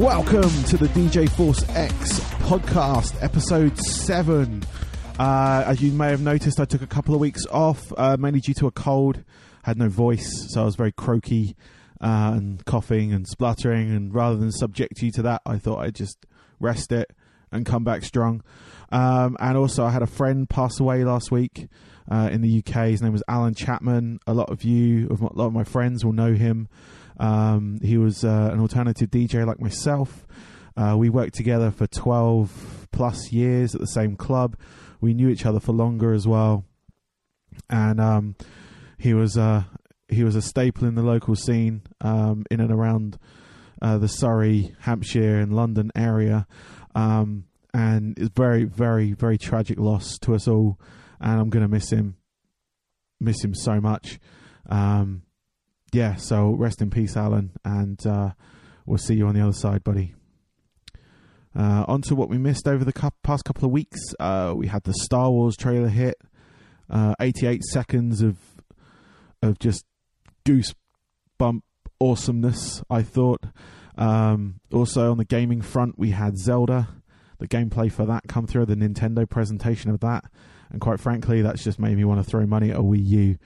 Welcome to the DJ Force X podcast, episode 7. Uh, as you may have noticed, I took a couple of weeks off, uh, mainly due to a cold. had no voice, so I was very croaky uh, and coughing and spluttering. And rather than subject you to that, I thought I'd just rest it and come back strong. Um, and also, I had a friend pass away last week uh, in the UK. His name was Alan Chapman. A lot of you, a lot of my friends, will know him. Um, he was uh, an alternative DJ like myself. Uh, we worked together for 12 plus years at the same club. We knew each other for longer as well. And um, he was uh, he was a staple in the local scene um, in and around uh, the Surrey, Hampshire, and London area. Um, and it's very, very, very tragic loss to us all. And I'm going to miss him, miss him so much. Um, yeah, so rest in peace, Alan, and uh, we'll see you on the other side, buddy. Uh, on to what we missed over the cu- past couple of weeks. Uh, we had the Star Wars trailer hit, uh, 88 seconds of of just goosebump awesomeness. I thought. Um, also on the gaming front, we had Zelda, the gameplay for that come through, the Nintendo presentation of that, and quite frankly, that's just made me want to throw money at a Wii U.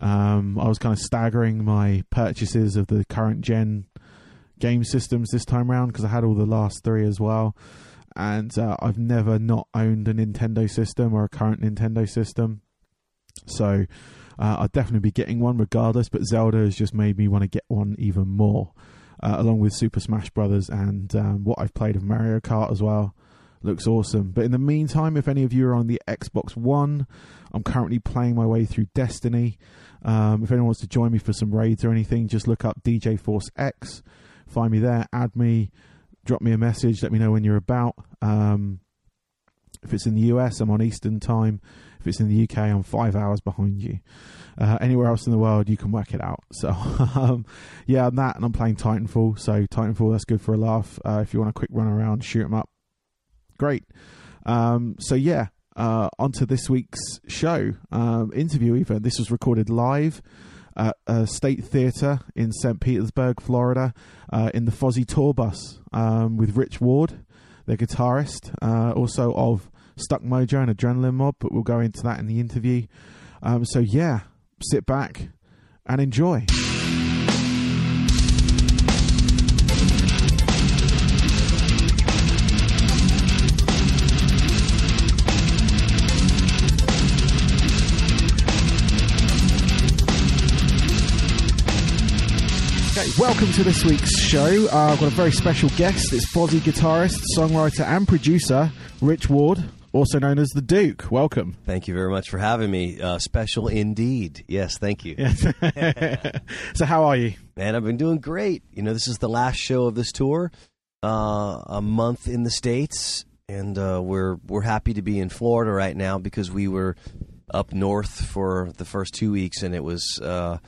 Um, I was kind of staggering my purchases of the current gen game systems this time around because I had all the last three as well. And uh, I've never not owned a Nintendo system or a current Nintendo system. So uh, I'd definitely be getting one regardless, but Zelda has just made me want to get one even more, uh, along with Super Smash Brothers and um, what I've played of Mario Kart as well. Looks awesome. But in the meantime, if any of you are on the Xbox One, I'm currently playing my way through Destiny. Um, if anyone wants to join me for some raids or anything, just look up DJ Force X, find me there, add me, drop me a message, let me know when you're about. Um, if it's in the US, I'm on Eastern Time. If it's in the UK, I'm five hours behind you. Uh, anywhere else in the world, you can work it out. So, um, yeah, I'm that, and I'm playing Titanfall. So, Titanfall, that's good for a laugh. Uh, if you want a quick run around, shoot them up. Great. Um, so, yeah, uh, onto this week's show um, interview. Even this was recorded live at a State Theatre in St. Petersburg, Florida, uh, in the Fozzy Tour Bus um, with Rich Ward, the guitarist, uh, also of Stuck Mojo and Adrenaline Mob. But we'll go into that in the interview. Um, so yeah, sit back and enjoy. Welcome to this week's show. Uh, I've got a very special guest. It's Fozzy guitarist, songwriter, and producer Rich Ward, also known as the Duke. Welcome. Thank you very much for having me. Uh, special indeed. Yes, thank you. so, how are you? Man, I've been doing great. You know, this is the last show of this tour, uh, a month in the states, and uh, we're we're happy to be in Florida right now because we were up north for the first two weeks, and it was uh,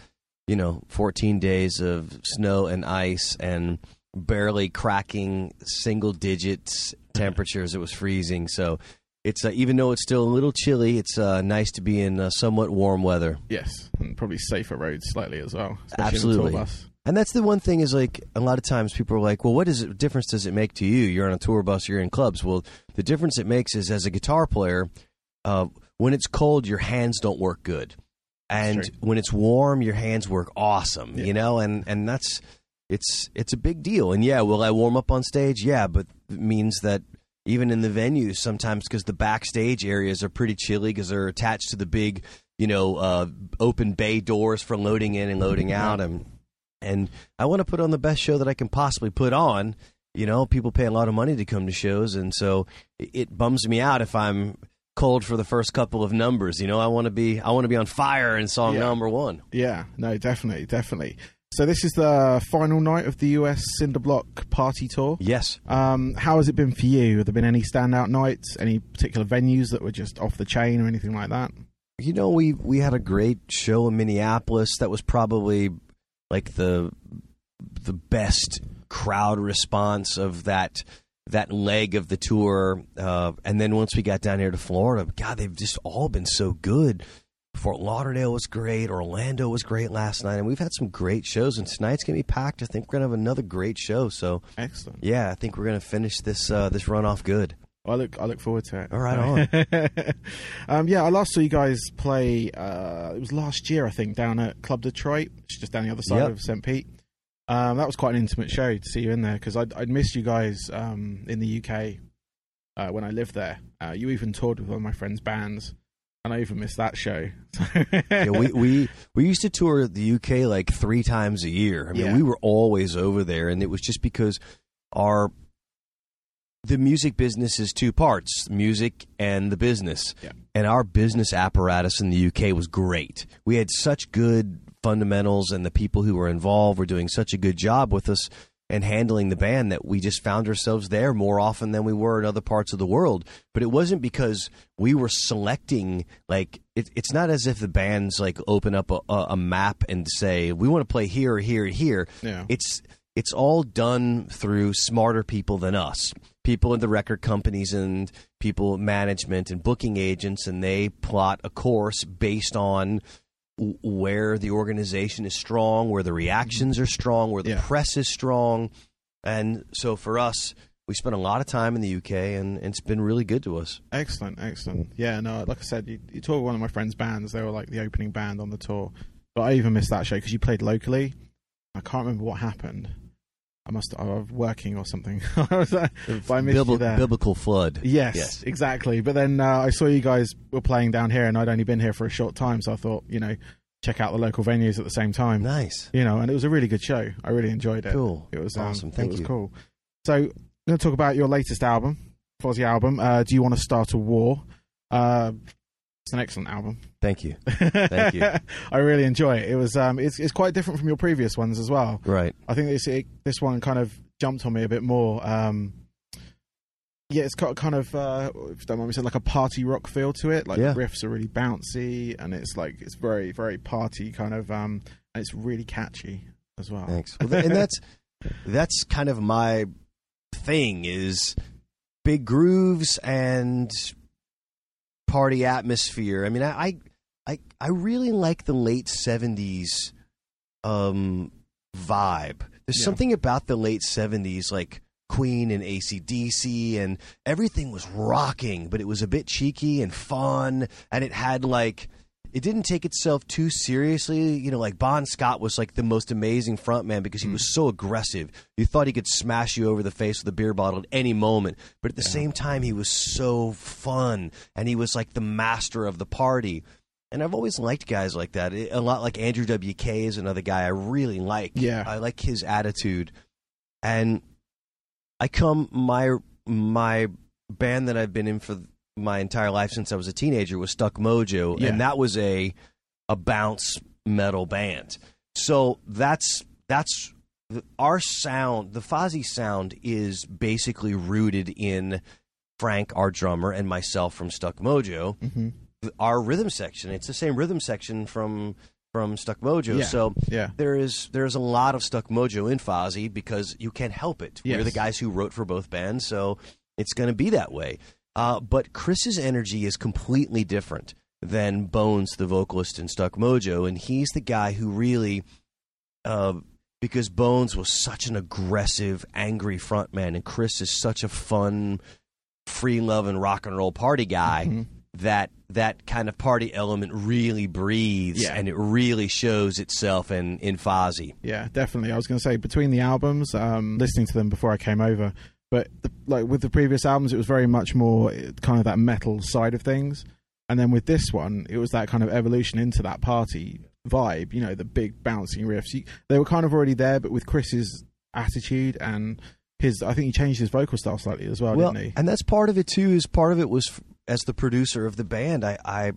you know 14 days of snow and ice and barely cracking single digits temperatures. It was freezing, so. It's uh, even though it's still a little chilly, it's uh, nice to be in uh, somewhat warm weather. Yes, and probably safer roads slightly as well. especially on the Absolutely. And that's the one thing is like a lot of times people are like, well, what is it, difference does it make to you? You're on a tour bus, you're in clubs. Well, the difference it makes is as a guitar player, uh, when it's cold, your hands don't work good, and when it's warm, your hands work awesome. Yeah. You know, and and that's it's it's a big deal. And yeah, will I warm up on stage? Yeah, but it means that even in the venues sometimes because the backstage areas are pretty chilly because they're attached to the big you know uh, open bay doors for loading in and loading out and and I want to put on the best show that I can possibly put on. You know, people pay a lot of money to come to shows, and so it bums me out if I'm cold for the first couple of numbers. You know, I want to be I want to be on fire in song Yeah. number one. Yeah, no, definitely, definitely. So this is the final night of the US Cinderblock party tour. Yes. Um, how has it been for you? Have there been any standout nights? Any particular venues that were just off the chain or anything like that? You know, we we had a great show in Minneapolis. That was probably like the the best crowd response of that that leg of the tour. Uh, and then once we got down here to Florida, God, they've just all been so good. Fort Lauderdale was great. Orlando was great last night, and we've had some great shows. And tonight's gonna be packed. I think we're gonna have another great show. So Excellent. yeah, I think we're gonna finish this uh, this run off good. I look I look forward to it. All right, on. um, yeah, I last saw you guys play. Uh, it was last year, I think, down at Club Detroit, which is just down the other side Yep. of St. Pete. Um, that was quite an intimate show to see you in there because I'd, I'd missed you guys um, in the UK uh, when I lived there. Uh, you even toured with one of my friends' bands, and I even missed that show. yeah, we, we we used to tour the UK like three times a year. I mean, Yeah. we were always over there, and it was just because our the music business is two parts: music and the business. Yeah. And our business apparatus in the UK was great. We had such good fundamentals, and the people who were involved were doing such a good job with us and handling the band that we just found ourselves there more often than we were in other parts of the world. But it wasn't because we were selecting like it, it's not as if the bands like open up a, a, map and say we want to play here, here, here. Yeah. It's it's all done through smarter people than us. People in the record companies and people management and booking agents, and they plot a course based on where the organization is strong, where the reactions are strong, where the Yeah. press is strong. And so for us, we spent a lot of time in the UK, and it's been really good to us. Excellent, excellent. Yeah, no, like I said, you, you toured with one of my friends' bands. They were like the opening band on the tour. But I even missed that show because you played locally. I can't remember what happened. I must I was working or something. I was, uh, but I missed you there. biblical flood. Yes, Yes. exactly. But then uh, I saw you guys were playing down here, and I'd only been here for a short time, so I thought, you know, check out the local venues at the same time. Nice. You know, and it was a really good show. I really enjoyed it. Cool. It was um, Awesome. Thank it was you. cool. So, I'm going to talk about your latest album, Fozzy album. Uh, Do you want to start a war? Uh, it's an excellent album. Thank you. Thank you. I really enjoy it. It was um, it's it's quite different from your previous ones as well. Right. I think this it, this one kind of jumped on me a bit more. Um, yeah, it's got kind of uh, if you don't mind me saying, like a party rock feel to it. Like Yeah. the riffs are really bouncy, and it's like it's very very party kind of. Um, and it's really catchy as well. Thanks. Well, and that's that's kind of my thing is big grooves and party atmosphere. I mean, I I I, really like the late seventies um, vibe. There's Yeah. something about the late seventies, like Queen and ACDC, and everything was rocking, but it was a bit cheeky and fun, and it had like it didn't take itself too seriously. You know, like Bon Scott was like the most amazing frontman because he Mm. was so aggressive. You thought he could smash you over the face with a beer bottle at any moment, but at the Yeah. same time, he was so fun and he was like the master of the party. And I've always liked guys like that. A lot like Andrew WK is another guy I really like. Yeah. I like his attitude. And I come my my band that I've been in for my entire life since I was a teenager was Stuck Mojo, Yeah. and that was a a bounce metal band. So that's that's our sound. The Fozzy sound is basically rooted in Frank, our drummer, and myself from Stuck Mojo. hmm Our rhythm section. It's the same rhythm section from from Stuck Mojo. Yeah. So Yeah. there is there's a lot of Stuck Mojo in Fozzy because you can't help it. We're the guys who wrote for both bands, so it's going to be that way. Uh, but Chris's energy is completely different than Bonz, the vocalist in Stuck Mojo, and he's the guy who really, uh, because Bonz was such an aggressive, angry frontman, and Chris is such a fun, free loving rock and roll party guy Mhm. that that kind of party element really breathes Yeah. and it really shows itself in in Fozzy. Yeah, definitely. I was going to say between the albums, um, listening to them before I came over, but the, like with the previous albums, it was very much more eh, kind of that metal side of things, and then with this one, it was that kind of evolution into that party vibe. You know, the big bouncing riffs. You, they were kind of already there, but with Chris's attitude and his, I think he changed his vocal style slightly as well, well, didn't he? and that's part of it too. Is part of it was as the producer of the band, I I,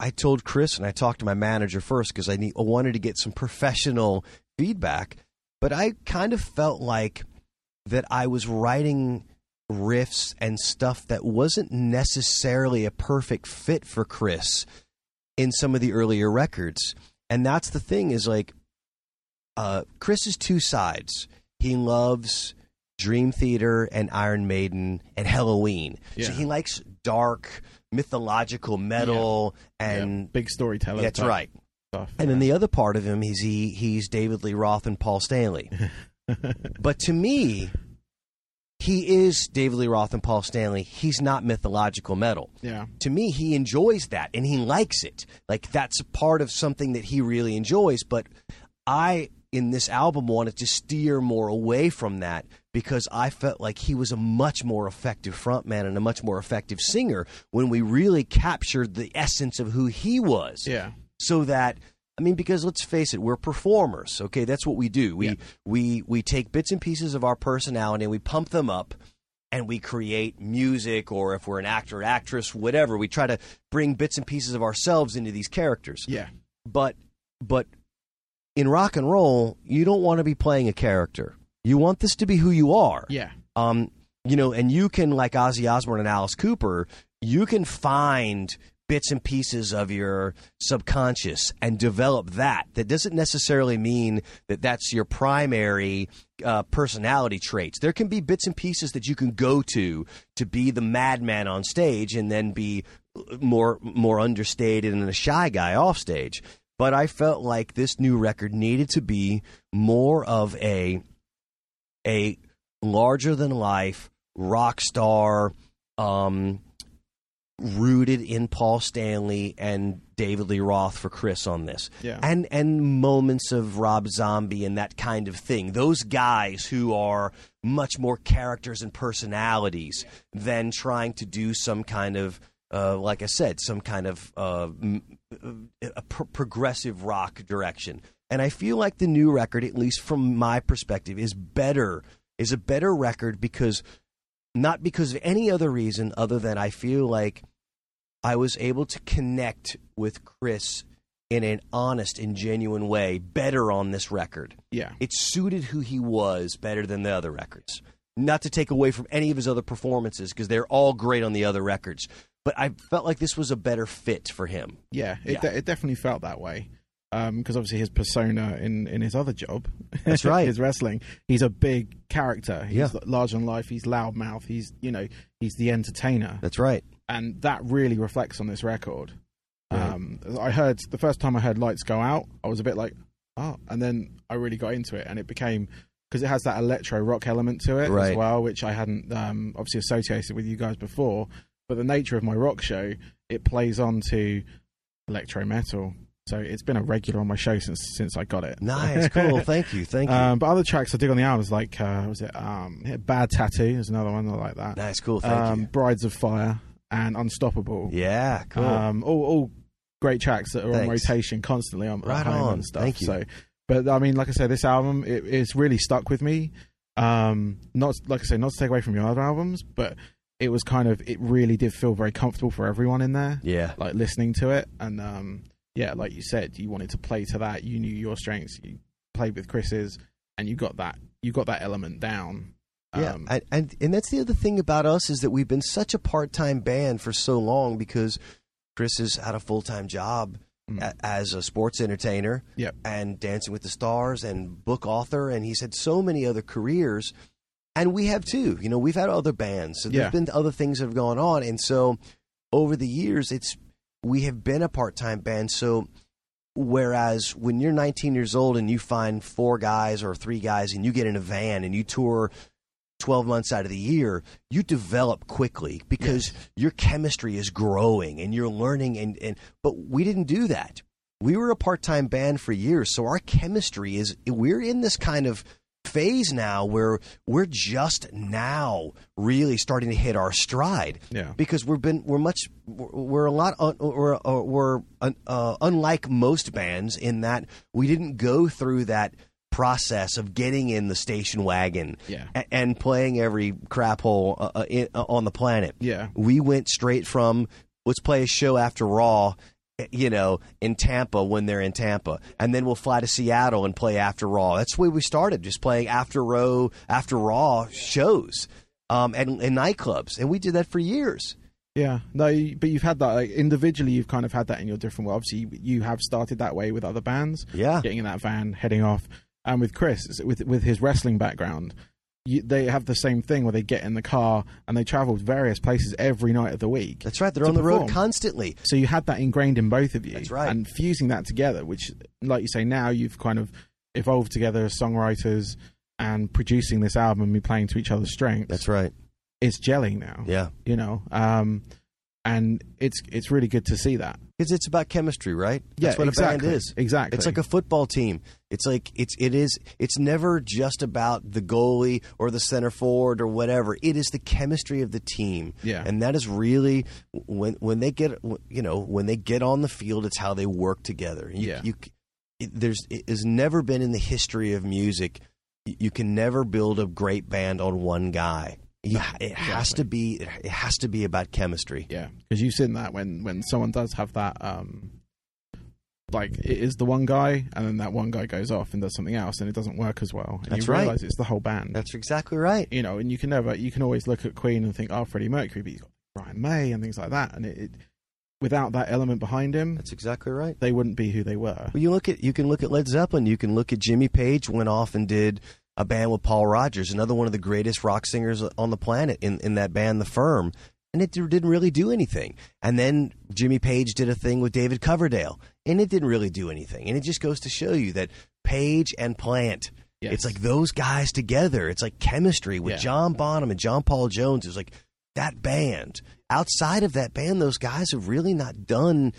I told Chris and I talked to my manager first because I need I wanted to get some professional feedback, but I kind of felt like that I was writing riffs and stuff that wasn't necessarily a perfect fit for Chris in some of the earlier records. And that's the thing is like uh Chris is two sides. He loves Dream Theater and Iron Maiden and Helloween. So he likes dark mythological metal and Yeah, big storyteller. that's right. Stuff. And then the other part of him is he he's David Lee Roth and Paul Stanley. but to me, he is David Lee Roth and Paul Stanley. He's not mythological metal. yeah, To me, he enjoys that and he likes it. Like that's a part of something that he really enjoys. But I, in this album, wanted to steer more away from that because I felt like he was a much more effective frontman and a much more effective singer when we really captured the essence of who he was yeah, so that I mean, because let's face it, we're performers. Okay, that's what we do. We Yeah. we we take bits and pieces of our personality and we pump them up, and we create music. Or if we're an actor, actress, whatever, we try to bring bits and pieces of ourselves into these characters. yeah, But but in rock and roll, you don't want to be playing a character. You want this to be who you are yeah, um, you know, and you can like Ozzy Osbourne and Alice Cooper, you can find bits and pieces of your subconscious and develop that. That doesn't necessarily mean that that's your primary uh, personality traits. There can be bits and pieces that you can go to to be the madman on stage and then be more more understated and a shy guy off stage. But I felt like this new record needed to be more of a a larger than life rock star um, rooted in Paul Stanley and David Lee Roth for Chris on this. Yeah. And and moments of Rob Zombie and that kind of thing. Those guys who are much more characters and personalities than trying to do some kind of uh, like I said, some kind of uh, m- a pro- progressive rock direction. And I feel like the new record, at least from my perspective, is better. Is a better record because not because of any other reason other than I feel like I was able to connect with Chris in an honest and genuine way better on this record. yeah, It suited who he was better than the other records. Not to take away from any of his other performances because they're all great on the other records, but I felt like this was a better fit for him. yeah. It, Yeah. De- it definitely felt that way. Because obviously his persona in, in his other job, That's right. his wrestling, he's a big character. He's Yeah. large in life. He's loudmouth. He's you know he's the entertainer. That's right. and that really reflects on this record. Right. Um, I heard the first time I heard "Lights Go Out," I was a bit like, "Oh," and then I really got into it, and it became because it has that electro rock element to it Right. as well, which I hadn't um, obviously associated with you guys before. But the nature of my rock show, it plays on to electro metal, so it's been a regular on my show since since I got it. Nice, cool. Thank you, thank you. Um, but other tracks I dig on the album is like, uh, was it um, "Bad Tattoo"? Is another one I like that. nice, cool. Thank um, you. "Brides of Fire" and "Unstoppable." Yeah, cool. Um, all, all great tracks that are on rotation constantly on Right on. and stuff. Thank you. So, but I mean, like I said, this album it, it's really stuck with me. Um, not like I say, not to take away from your other albums, but it was kind of it really did feel very comfortable for everyone in there, yeah, like listening to it. And um, yeah, like you said, you wanted to play to that. You knew your strengths. You played with Chris's, and you got that. You got that element down. Yeah, Um, and, and and that's the other thing about us is that we've been such a part-time band for so long because Chris has had a full-time job Mm. a, as a sports entertainer Yep. and Dancing with the Stars and book author, and he's had so many other careers, and we have too. You know, we've had other bands, so Yeah. there's been other things that have gone on, and so over the years, it's we have been a part-time band, so. Whereas when you're 19 years old and you find four guys or three guys and you get in a van and you tour 12 months out of the year, you develop quickly because your chemistry is growing and you're learning and, and but we didn't do that. We were a part-time band for years, so our chemistry is we're in this kind of phase now where we're just now really starting to hit our stride yeah, because we've been we're much we're a lot un, we're uh, we're uh, unlike most bands in that we didn't go through that process of getting in the station wagon Yeah. a- and playing every crap hole uh, uh, in, uh, on the planet. yeah, We went straight from let's play a show after Raw, you know, in Tampa when they're in Tampa, and then we'll fly to Seattle and play after Raw. That's the way we started, just playing after Raw, after Raw shows, um, and, and nightclubs, and we did that for years. Yeah, no, but you've had that like, individually. You've kind of had that in your different way. Obviously, you- you have started that way with other bands. Yeah. getting in that van, heading off, and with Chris, with with his wrestling background, you, they have the same thing where they get in the car and they travel to various places every night of the week. That's right. They're on the road constantly. So you had that ingrained in both of you. That's right. And fusing that together, which, like you say, now you've kind of evolved together as songwriters and producing this album and be playing to each other's strengths. That's right. It's gelling now. Yeah. You know, um, and it's it's really good to see that. Because it's about chemistry, right? Yeah, That's what exactly. a band is. Exactly. It's like a football team. It's like it's it is it's never just about the goalie or the center forward or whatever. It is the chemistry of the team. Yeah. And that is really when when they get you know, when they get on the field it's how they work together. You, Yeah. You it, there's it has never been in the history of music you- you can never build a great band on one guy. You, it has exactly. to be it has to be about chemistry. Yeah, because you've seen that when when someone does have that, um, like it is the one guy, and then that one guy goes off and does something else, and it doesn't work as well. And That's you right. realize it's the whole band. That's exactly right. you know, and you can never, you can always look at Queen and think, oh, Freddie Mercury, but he's got Brian May and things like that, and it, it without that element behind him, That's exactly right. they wouldn't be who they were. Well, you look at you can look at Led Zeppelin. You can look at Jimmy Page went off and did a band with Paul Rodgers, another one of the greatest rock singers on the planet. In in that band, The Firm, and it didn't really do anything. And then Jimmy Page did a thing with David Coverdale, and it didn't really do anything. And it just goes to show you that Page and Plant. Yes. It's like those guys together. It's like chemistry with Yeah. John Bonham and John Paul Jones. It's like that band. Outside of that band, those guys have really not done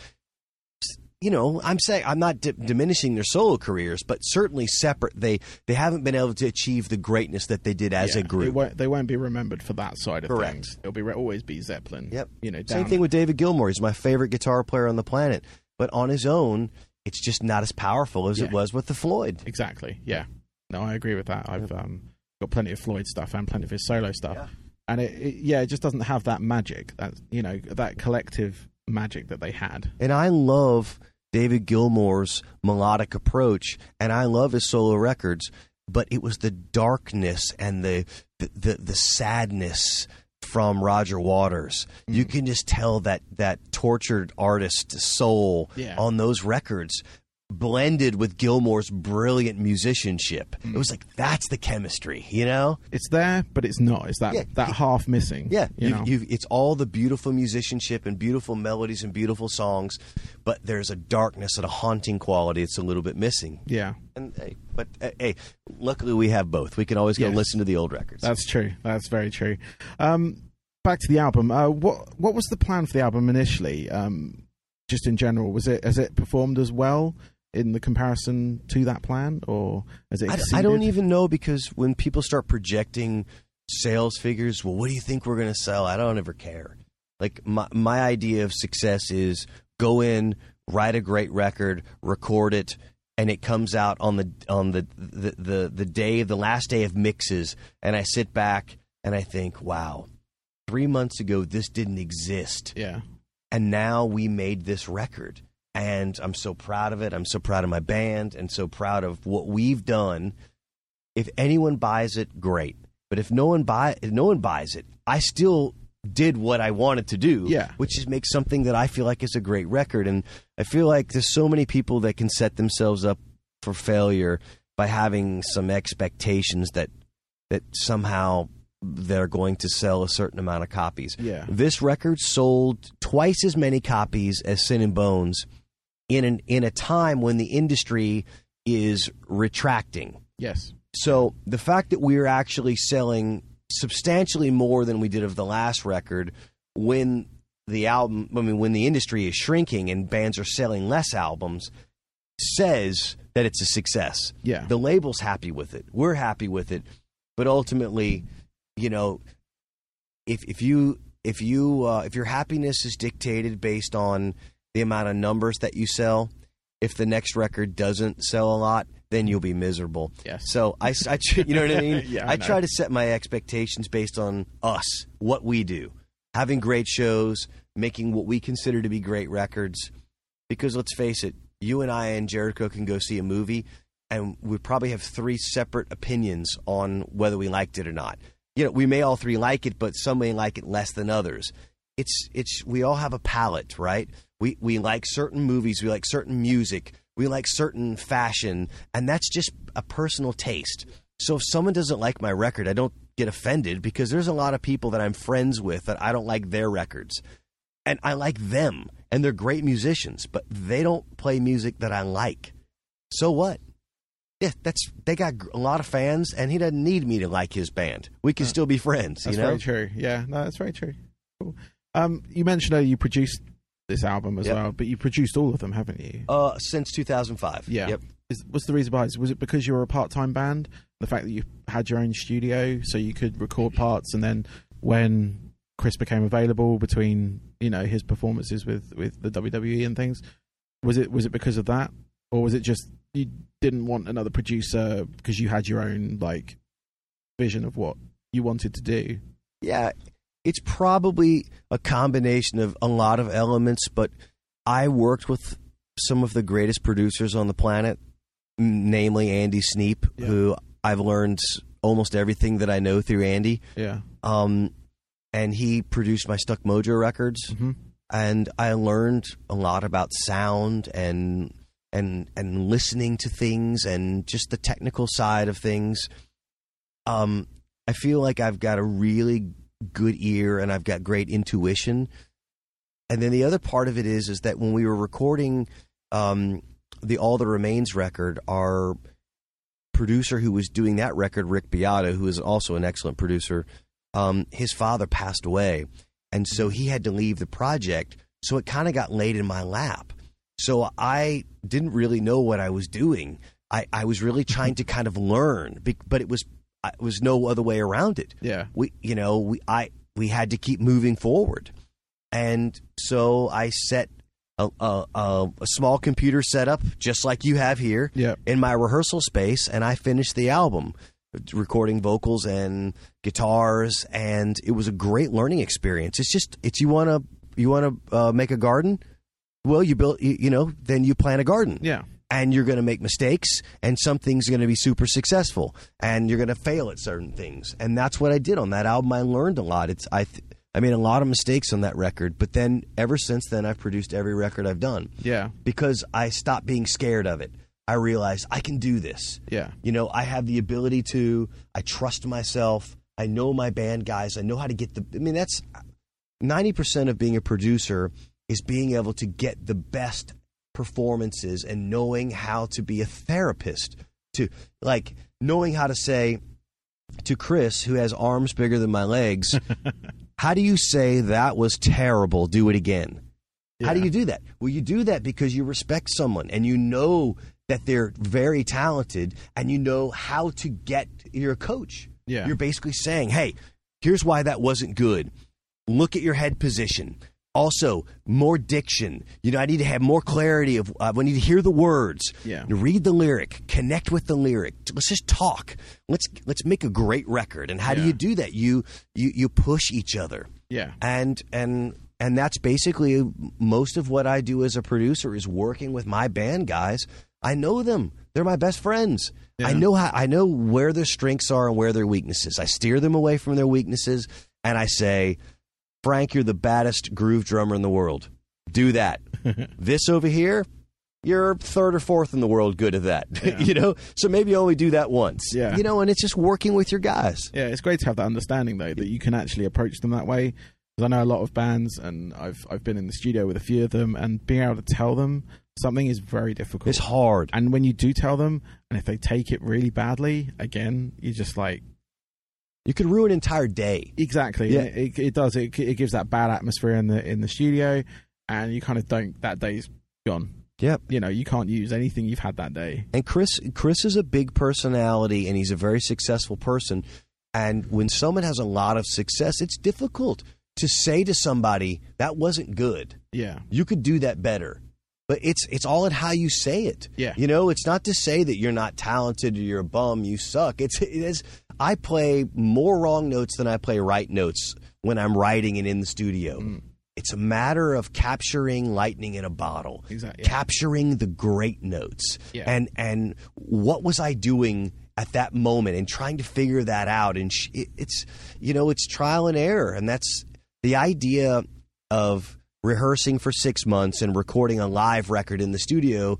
you know, I'm saying I'm not di- diminishing their solo careers, but certainly separate. They they haven't been able to achieve the greatness that they did as Yeah, a group. won't, they won't be remembered for that side of Correct. things. It'll be always be Zeppelin. Yep. You know, Same thing with David Gilmour. He's my favorite guitar player on the planet, but on his own, it's just not as powerful as it was with the Floyd. Exactly. Yeah. No, I agree with that. I've um, got plenty of Floyd stuff and plenty of his solo stuff, Yeah. and it, it yeah, it just doesn't have that magic. That you know, that collective magic that they had. And I love David Gilmour's melodic approach, and I love his solo records. But it was the darkness and the the, the, the sadness from Roger Waters. You Mm. can just tell that that tortured artist soul Yeah. on those records blended with Gilmour's brilliant musicianship. Mm. It was like that's the chemistry, you know? It's there, but it's not. It's that Yeah, that it- half missing. Yeah, you you've, you've, it's all the beautiful musicianship and beautiful melodies and beautiful songs, but there's a darkness and a haunting quality that's a little bit missing. yeah, And hey, but hey, luckily we have both. We can always go Yes. listen to the old records. that's true. That's very true. Um, back to the album. Uh, what what was the plan for the album initially? Um, just in general, was it has it performed as well in the comparison to that plan, or has it? Exceeded? I don't even know because when people start projecting sales figures, well, what do you think we're going to sell? I don't ever care. Like my my idea of success is go in, write a great record, record it, and it comes out on the on the the the, the day the last day of mixes, and I sit back and I think, wow, three months ago this didn't exist Yeah, and now we made this record and i'm so proud of it. I'm so proud of my band and so proud of what we've done. If anyone buys it great. But if no one buy if no one buys it i still did what i wanted to do Yeah. which is make something that i feel like is a great record. And i feel like there's so many people that can set themselves up for failure by having some expectations that that somehow they're going to sell a certain amount of copies. Yeah, this record sold twice as many copies as Sin and Bones in an in a time when the industry is retracting. yes, So the fact that we're actually selling substantially more than we did of the last record when the album I mean when the industry is shrinking and bands are selling less albums says that it's a success. yeah, The label's happy with it. We're happy with it. But ultimately, you know, if if you if you uh, if your happiness is dictated based on the amount of numbers that you sell, if the next record doesn't sell a lot, then you'll be miserable. yes. So I, I you know what I mean? Yeah, I I, try to set my expectations based on us, what we do, having great shows, making what we consider to be great records. Because let's face it, you and I and Jericho can go see a movie, and we probably have three separate opinions on whether we liked it or not. You know, we may all three like it, but some may like it less than others. It's it's we all have a palate, right? We we like certain movies, we like certain music, we like certain fashion, and that's just a personal taste. So if someone doesn't like my record, I don't get offended because there's a lot of people that I'm friends with that I don't like their records. And I like them and they're great musicians, but they don't play music that I like. So what? Yeah, that's they got a lot of fans and he doesn't need me to like his band. We can still be friends, That's you know? very true. Yeah, no, that's very true. Cool. Um, you mentioned uh, you produced this album as Yep. well, but you produced all of them, haven't you? Uh since 2005. Yeah. Yep. Is, what's the reason behind it? Was it because you were a part-time band? The fact that you had your own studio, so you could record parts, and then when Chris became available between you know his performances with with the WWE and things, was it was it because of that, or was it just you didn't want another producer because you had your own like vision of what you wanted to do? Yeah, it's probably a combination of a lot of elements, but I worked with some of the greatest producers on the planet, namely Andy Sneap, Yeah. who I've learned almost everything that I know through Andy. Yeah. Um, and he produced my Stuck Mojo records, hmm and I learned a lot about sound and and and listening to things and just the technical side of things. Um, I feel like I've got a really good ear and I've got great intuition. And then the other part of it is is that when we were recording um, the All That Remains record, our producer who was doing that record, Rick Beato, who is also an excellent producer, um, his father passed away, and so he had to leave the project. So it kind of got laid in my lap. So I didn't really know what I was doing. I, I was really trying to kind of learn, but it was I- it was no other way around it Yeah. we you know we I we had to keep moving forward, and so I set a, a, a, a small computer setup just like you have here in my rehearsal space, and I finished the album, recording vocals and guitars, and it was a great learning experience. It's just it's you want to you want to uh, make a garden, well you build you, you know then you plant a garden Yeah. And you're going to make mistakes and some things are going to be super successful and you're going to fail at certain things. And that's what i did on that album. I learned a lot. It's i th- i made a lot of mistakes on that record but then ever since then i've produced every record i've done. Yeah. because i stopped being scared of it. I realized i can do this. Yeah. you know i have the ability to i trust myself i know my band guys i know how to get the i mean that's 90% of being a producer is being able to get the best performances and knowing how to be a therapist to like knowing how to say to Chris who has arms bigger than my legs how do you say that was terrible? Do it again. How do you do that? Well you do that because you respect someone and you know that they're very talented and you know how to get you're a coach. Yeah. you're basically saying hey here's why that wasn't good. Look at your head position. Also, more diction. You know, I need to have more clarity of. Uh, I need to hear the words. Yeah. Read the lyric. Connect with the lyric. Let's just talk. Let's let's make a great record. And how do you do that? You you you push each other. Yeah. And and and that's basically most of what I do as a producer is working with my band guys. I know them. They're my best friends. I know how I know where their strengths are and where their weaknesses. I steer them away from their weaknesses and I say, Frank, you're the baddest groove drummer in the world. Do that. this over here, you're third or fourth in the world good at that. Yeah. you know? So maybe only do that once. Yeah. You know, and it's just working with your guys. Yeah, it's great to have that understanding though that you can actually approach them that way. Because I know a lot of bands, and I've I've been in the studio with a few of them, and being able to tell them something is very difficult. It's hard. and when you do tell them, and if they take it really badly, again, you're just like You could ruin an entire day. exactly. Yeah. It, it does. It it gives that bad atmosphere in the in the studio, and you kind of don't. That day's gone. Yep. You know, you can't use anything you've had that day. And Chris Chris is a big personality and he's a very successful person. And when someone has a lot of success, it's difficult to say to somebody that wasn't good. Yeah. You could do that better. But it's it's all in how you say it. Yeah. You know, it's not to say that you're not talented or you're a bum, you suck. It's it is I play more wrong notes than I play right notes when I'm writing and in the studio. Mm. It's a matter of capturing lightning in a bottle Exactly. capturing the great notes Yeah. and and what was I doing at that moment and trying to figure that out and sh- it's you know it's trial and error and that's the idea of rehearsing for 6 months and recording a live record in the studio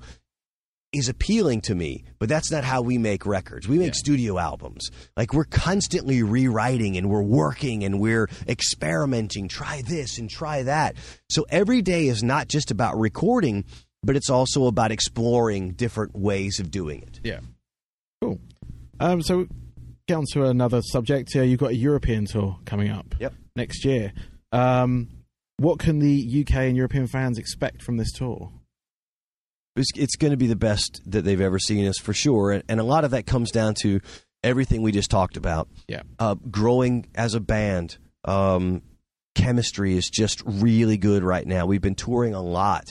is appealing to me, but that's not how we make records. We make Yeah. studio albums. Like we're constantly rewriting and we're working and we're experimenting, try this and try that. So every day is not just about recording, but it's also about exploring different ways of doing it. Yeah. Cool. Um, so get on to another subject. here. you've got a European tour coming up Yep. next year. Um, what can the UK and European fans expect from this tour? It's, it's going to be the best that they've ever seen us for sure. And, and a lot of that comes down to everything we just talked about. Yeah. Uh, growing as a band, um, chemistry is just really good right now. We've been touring a lot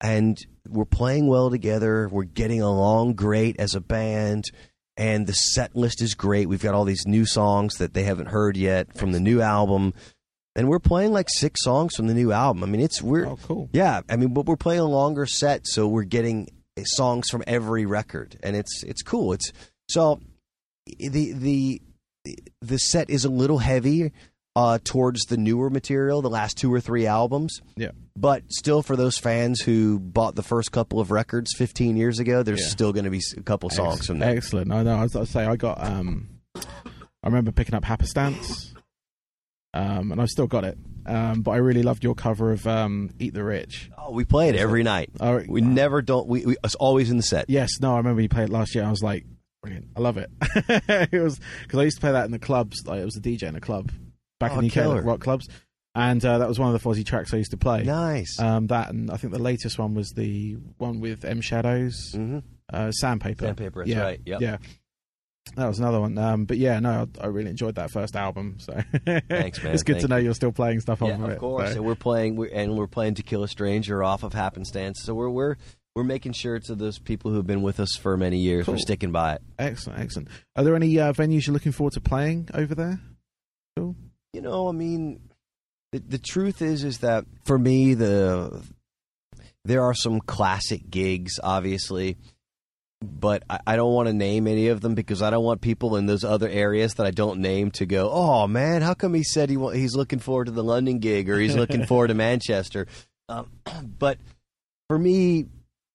and we're playing well together. We're getting along great as a band. And the set list is great. We've got all these new songs that they haven't heard yet from the new album. And we're playing like six songs from the new album. I mean, it's we're Oh, cool. yeah, I mean, but we're playing a longer set, so we're getting songs from every record, and it's it's cool. It's so the the the set is a little heavy uh, towards the newer material, the last two or three albums. Yeah. But still, for those fans who bought the first couple of records 15 years ago, there's Yeah. still going to be a couple songs from there. Excellent. I know. I was I say I got. Um, I remember picking up Happenstance, um, and I've still got it. Um, but I really loved your cover of um, "Eat the Rich." Oh, we play it every night. Oh, We never don't. We, we it's always in the set. Yes, no, I remember you played it last year. I was like, brilliant. I love it. it was because I used to play that in the clubs. Like it was a DJ in a club back Oh, in the UK, like rock clubs, and uh, that was one of the Fozzy tracks I used to play. Nice. Um, that and I think the latest one was the one with M Shadows, hmm uh, Sandpaper. Sandpaper, that's yeah, right, yep. Yeah. That was another one. Um, but yeah, no, I, I really enjoyed that first album. So Thanks, man. it's good to know you're still playing stuff off Yeah, of of it. course. so. And we're playing, we're, and we're playing "To Kill a Stranger" off of Happenstance. So we're we're we're making sure to those people who've been with us for many years, we're sticking by it. Excellent, excellent. Are there any uh, venues you're looking forward to playing over there? Cool. You know, I mean, the the truth is, is that for me, the there are some classic gigs, obviously. But I, I don't want to name any of them because I don't want people in those other areas that I don't name to go. Oh man, how come he said he wa- he's looking forward to the London gig or he's looking forward to Manchester? Um, but for me,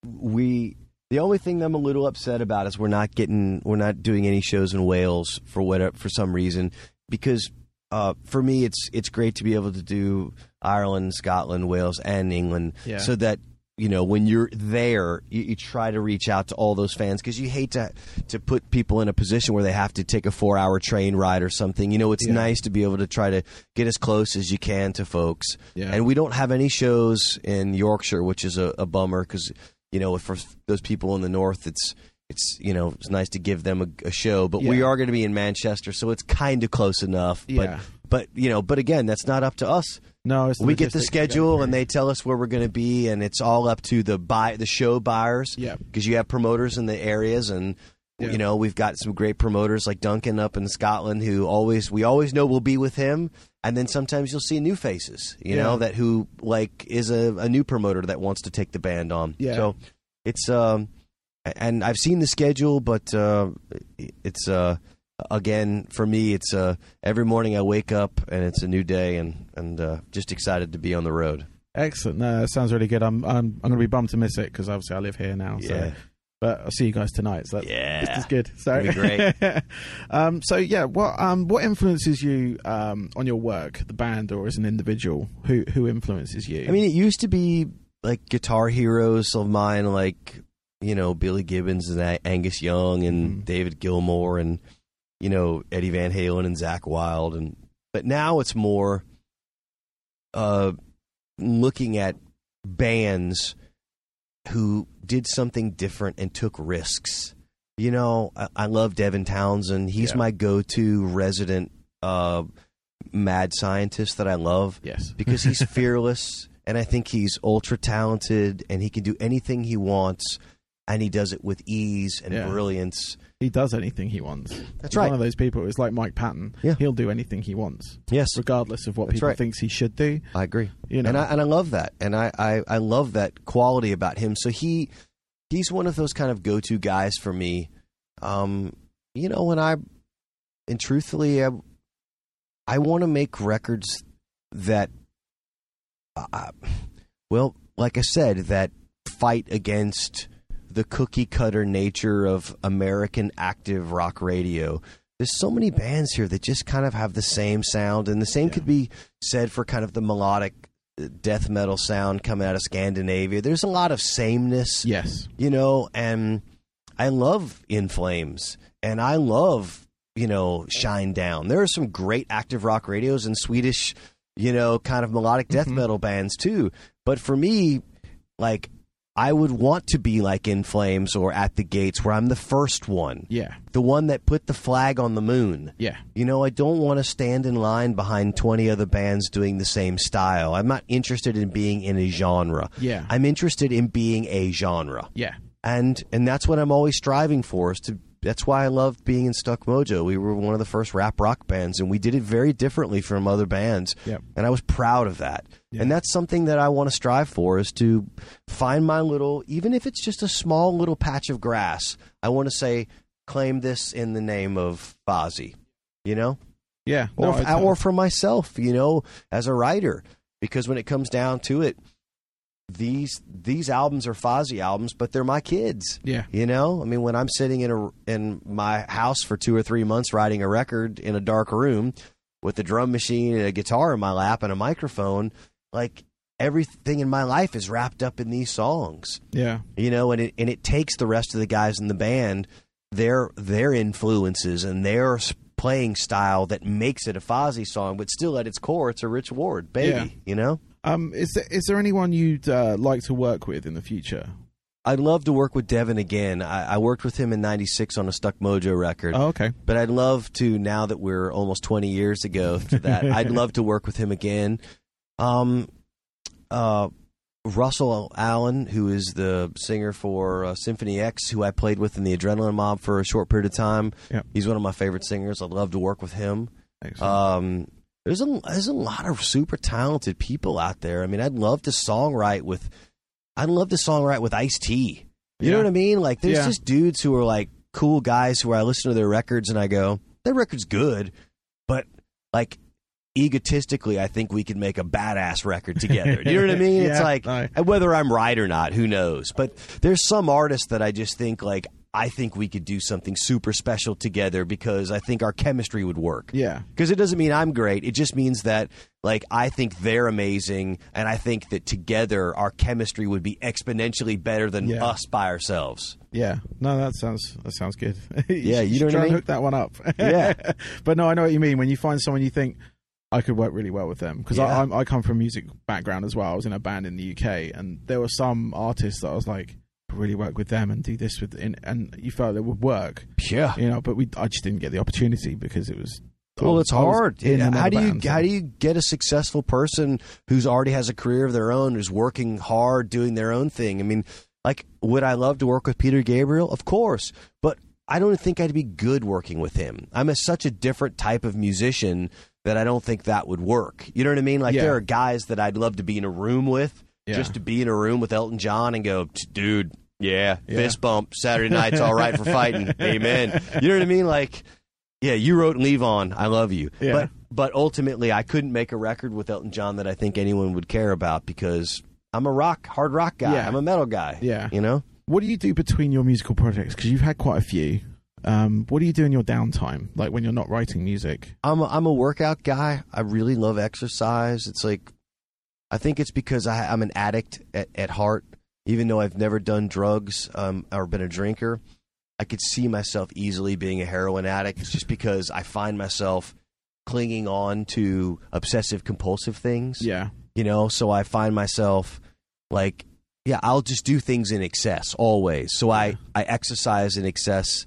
we the only thing I'm a little upset about is we're not getting we're not doing any shows in Wales for whatever for some reason because uh, for me it's it's great to be able to do Ireland, Scotland, Wales, and England Yeah. so that you know when you're there you, you try to reach out to all those fans because you hate to to put people in a position where they have to take a four hour train ride or something you know it's Yeah. nice to be able to try to get as close as you can to folks Yeah. and we don't have any shows in Yorkshire which is a, a bummer because you know for those people in the north it's it's you know it's nice to give them a, a show but we are going to be in Manchester so it's kind of close enough Yeah. but but you know but again that's not up to us No, it's we get the logistics to get schedule and they tell us where we're going to be and it's all up to the buy the show buyers Yeah. because you have promoters in the areas and Yeah. you know we've got some great promoters like Duncan up in Scotland who always we always know we'll be with him and then sometimes you'll see new faces you know that who like is a, a new promoter that wants to take the band on Yeah. so it's um and I've seen the schedule but uh it's uh again for me it's uh every morning I wake up and it's a new day and and uh, just excited to be on the road Excellent. No, that sounds really good. I'm I'm, I'm going to be bummed to miss it because obviously I live here now. So. Yeah. But I'll see you guys tonight. So that's Yeah. just as good. So great. um, so yeah, what um, what influences you um, on your work, the band, or as an individual? Who who influences you? I mean, it used to be like guitar heroes of mine, like you know Billy Gibbons and Angus Young and Mhm. David Gilmour and you know Eddie Van Halen and Zakk Wylde, and but now it's more uh, looking at bands who did something different and took risks. You know, I, I love Devin Townsend. He's Yeah. my go-to resident uh, mad scientist that I love yes, because he's fearless and I think he's ultra talented and he can do anything he wants and he does it with ease and Yeah. brilliance. he does anything he wants. That's He's right. One of those people. is like Mike Patton. Yeah. he'll do anything he wants, Yes, regardless of what That's people right. thinks he should do. I agree. You know, And I and I love that. And I, I, I love that quality about him. So he he's one of those kind of go to guys for me. Um, you know, when I and truthfully I I want to make records that uh, well, like I said, that fight against the cookie cutter nature of American active rock radio. There's so many bands here that just kind of have the same sound, and the same could be said for kind of the melodic uh, death metal sound coming out of Scandinavia. There's a lot of sameness Yes. you know, and I love In Flames and I love, you know, Shinedown. There are some great active rock radios and Swedish, you know, kind of melodic death Mhm. metal bands too. But for me, like, I would want to be like In Flames or At the Gates, where I'm the first one, Yeah. the one that put the flag on the moon. Yeah. You know, I don't want to stand in line behind 20 other bands doing the same style. I'm not interested in being in a genre. Yeah. I'm interested in being a genre Yeah. and and that's what I'm always striving for. Is to that's why I love being in Stuck Mojo. We were one of the first rap rock bands, and we did it very differently from other bands. Yep. And I was proud of that. Yeah. And that's something that I want to strive for is to find my little, even if it's just a small little patch of grass. I want to say, claim this in the name of Fozzy. You know, Yeah. or No, or for myself, you know, as a writer, because when it comes down to it, these these albums are Fozzy albums, but they're my kids. yeah. You know, I mean, when I'm sitting in a in my house for two or three months writing a record in a dark room with a drum machine and a guitar in my lap and a microphone, like everything in my life is wrapped up in these songs. Yeah. You know, and it and it takes the rest of the guys in the band their their influences and their playing style that makes it a Fozzy song, but still at its core, it's a Rich Ward baby. Yeah. You know. Um, is there, is there anyone you'd uh, like to work with in the future? I'd love to work with Devin again. I, I worked with him in '96 on a Stuck Mojo record. Oh, okay. But I'd love to now that we're almost 20 years ago to that. I'd love to work with him again. Um, uh, Russell Allen, who is the singer for uh, Symphony X, who I played with in the Adrenaline Mob for a short period of time. Yep. He's one of my favorite singers. I'd love to work with him. Um, there's a there's a lot of super talented people out there. I mean, I'd love to songwrite with, I'd love to songwrite with Ice T. You know what I mean? Like, there's Yeah. just dudes who are like cool guys who I listen to their records and I go, their record's good, but like egotistically, I think we could make a badass record together. You know what I mean? it's like and whether I'm right or not, who knows? But there's some artists that I just think like. I think we could do something super special together because I think our chemistry would work yeah. because it doesn't mean I'm great. It just means that like I think they're amazing, and I think that together our chemistry would be exponentially better than Yeah. us by ourselves. Yeah, no, that sounds that sounds good. Yeah, you know what I mean? hook that one up. Yeah. but no, I know what you mean. When you find someone you think I could work really well with them, because Yeah. I I'm, come from a music background as well. I was in a band in the UK, and there were some artists that I was like, "Could really work with them and do this with, in, and you felt it would work, Yeah. you know. But we, I just didn't get the opportunity because it was. Well, it's was hard. in how do you band, how do you get a successful person who's already has a career of their own, who's working hard, doing their own thing? I mean, like, would I love to work with Peter Gabriel? Of course, but I don't think I'd be good working with him. I'm a, such a different type of musician that I don't think that would work. You know what I mean? Like, Yeah. there are guys that I'd love to be in a room with, Yeah. just to be in a room with Elton John and go, dude. Yeah, Yeah. fist bump. Saturday night's all right for fighting. Amen. You know what I mean? Like, yeah, you wrote Levon. I love you. Yeah. But but ultimately, I couldn't make a record with Elton John that I think anyone would care about because I'm a rock, hard rock guy. Yeah. I'm a metal guy. Yeah. You know? What do you do between your musical projects? Because you've had quite a few. Um, what do you do in your downtime, like when you're not writing music? I'm a, I'm a workout guy. I really love exercise. It's like I think it's because I, I'm an addict at, at heart. Even though I've never done drugs um, or been a drinker, I could see myself easily being a heroin addict. It's just because I find myself clinging on to obsessive compulsive things. Yeah, you know so i find myself like yeah i'll just do things in excess always. So i i exercise in excess.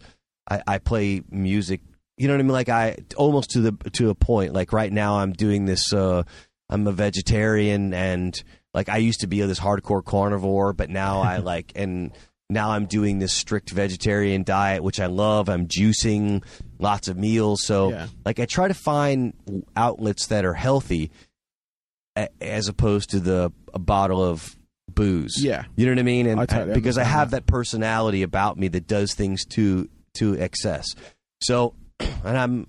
I i play music. You know what i mean? Like i almost to the to a point. Like right now i'm doing this uh i'm a vegetarian and like i used to be this hardcore carnivore but now i like and now i'm doing this strict vegetarian diet which i love i'm juicing lots of meals so Yeah. like i try to find outlets that are healthy a- as opposed to the a bottle of booze. Yeah. you know what I mean. And I totally because I have that. that personality about me that does things to to excess. So, and I'm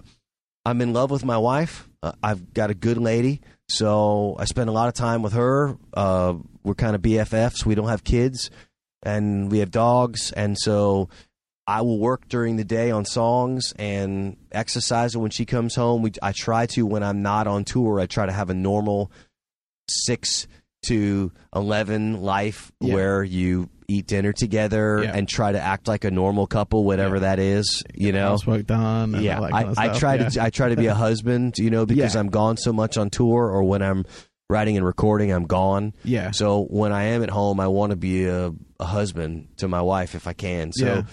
I'm in love with my wife. Uh, I've got a good lady, so I spend a lot of time with her. Uh, we're kind of BFFs. We don't have kids, and we have dogs, and so I will work during the day on songs and exercise. And when she comes home, we I try to when I'm not on tour, I try to have a normal six to eleven life Yeah. where you eat dinner together Yeah. and try to act like a normal couple, whatever Yeah. that is. You know, housework done. And yeah, I, kind of I try yeah. to I try to be a husband, you know, because. I'm gone so much on tour, or when I'm writing and recording, I'm gone. Yeah. So when I am at home, I want to be a, a husband to my wife if I can. So.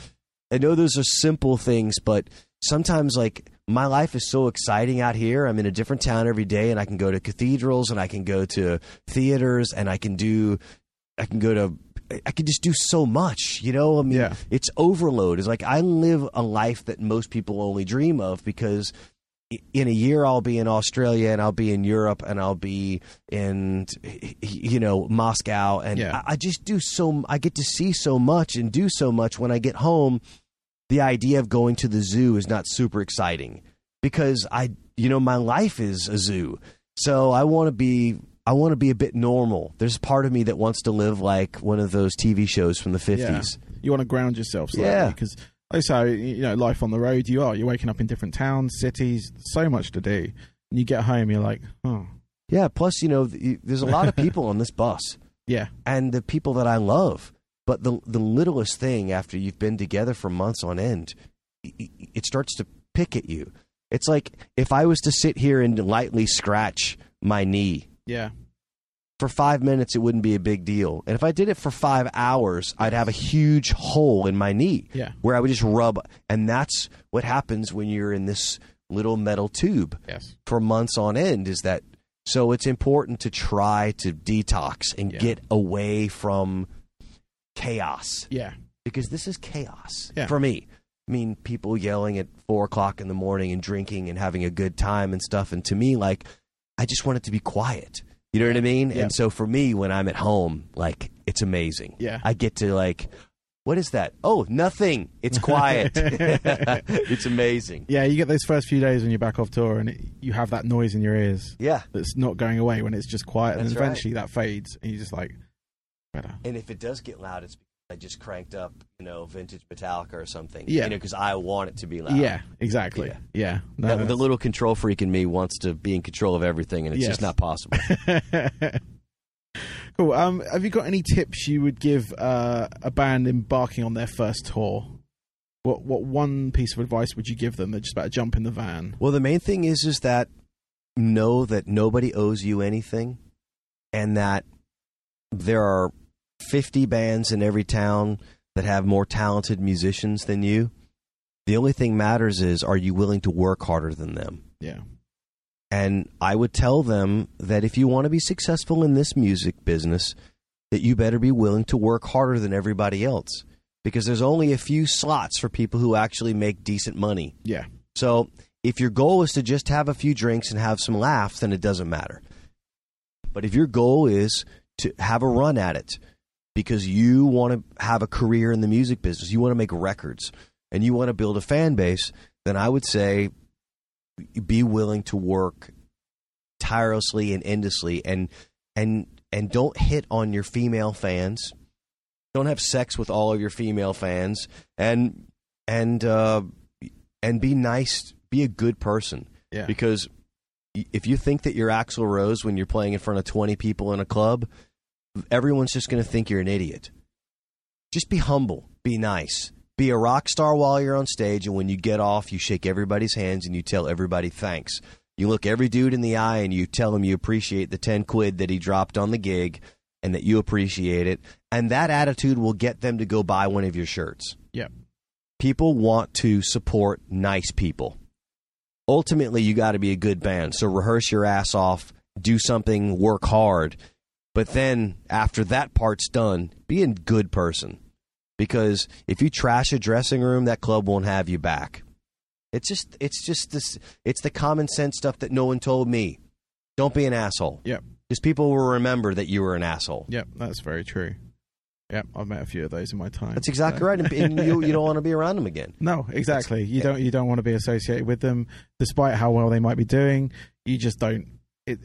I know those are simple things, but sometimes like my life is so exciting out here. I'm in a different town every day, and I can go to cathedrals, and I can go to theaters, and I can do, I can go to. I can just do so much, you know. I mean, Yeah. it's overload. It's like I live a life that most people only dream of because in a year I'll be in Australia and I'll be in Europe and I'll be in you know Moscow and Yeah. I, I just do so I get to see so much and do so much when I get home the idea of going to the zoo is not super exciting because I you know my life is a zoo so I want to be I want to be a bit normal there's part of me that wants to live like one of those TV shows from the 50s Yeah. You want to ground yourself slightly Yeah. because say, you know, life on the road, you are. You're waking up in different towns, cities, so much to do. And you get home, you're like, oh, yeah plus you know there's a lot of people on this bus yeah, and the people that I love. But the the littlest thing after you've been together for months on end, it starts to pick at you. It's like if I was to sit here and lightly scratch my knee yeah, for five minutes, it wouldn't be a big deal. And if I did it for five hours, I'd have a huge hole in my knee yeah, where I would just rub. And that's what happens when you're in this little metal tube yes, for months on end is that so it's important to try to detox and Yeah. get away from chaos yeah, because this is chaos Yeah. for me i mean people yelling at four o'clock in the morning and drinking and having a good time and stuff and to me like i just want it to be quiet you know what i mean Yeah. and so for me when i'm at home like it's amazing Yeah. i get to like what is that oh nothing it's quiet it's amazing yeah. You get those first few days when you're back off tour, and it, you have that noise in your ears yeah that's not going away when it's just quiet, and That's right. eventually that fades, and you're just like, better. And if it does get loud, it's because I just cranked up, you know, vintage Metallica or something. Yeah. You know, because I want it to be loud. Yeah, exactly. Yeah. Yeah, No, The, the little control freak in me wants to be in control of everything, and it's Yes. just not possible. cool. Um, have you got any tips you would give uh, a band embarking on their first tour? What what one piece of advice would you give them? They're just about to jump in the van. well, the main thing is is that know that nobody owes you anything, and that there are fifty bands in every town that have more talented musicians than you. The only thing matters is are you willing to work harder than them? Yeah, And I would tell them that if you want to be successful in this music business, that you better be willing to work harder than everybody else because there's only a few slots for people who actually make decent money. yeah, So if your goal is to just have a few drinks and have some laughs, then it doesn't matter. But if your goal is to have a run at it because you want to have a career in the music business, you want to make records, and you want to build a fan base, then I would say be willing to work tirelessly and endlessly and and and don't hit on your female fans. Don't have sex with all of your female fans and and uh and be nice, be a good person. Yeah, because if you think that you're Axl Rose when you're playing in front of 20 people in a club, everyone's just going to think you're an idiot. Just be humble, be nice, be a rock star while you're on stage, and when you get off, you shake everybody's hands and you tell everybody thanks. You look every dude in the eye and you tell him you appreciate the 10 quid that he dropped on the gig and that you appreciate it. And that attitude will get them to go buy one of your shirts Yep. people want to support nice people. Ultimately, you got to be a good band. So rehearse your ass off, do something, work hard. But then after that part's done, be a good person. Because if you trash a dressing room, that club won't have you back. It's just it's just this it's the common sense stuff that no one told me. Don't be an asshole. Yep. Because people will remember that you were an asshole. Yep, that's very true. Yep, I've met a few of those in my time. That's exactly So- right. And, and you, you don't want to be around them again. No, exactly. You don't you don't want to be associated with them, despite how well they might be doing. You just don't. It,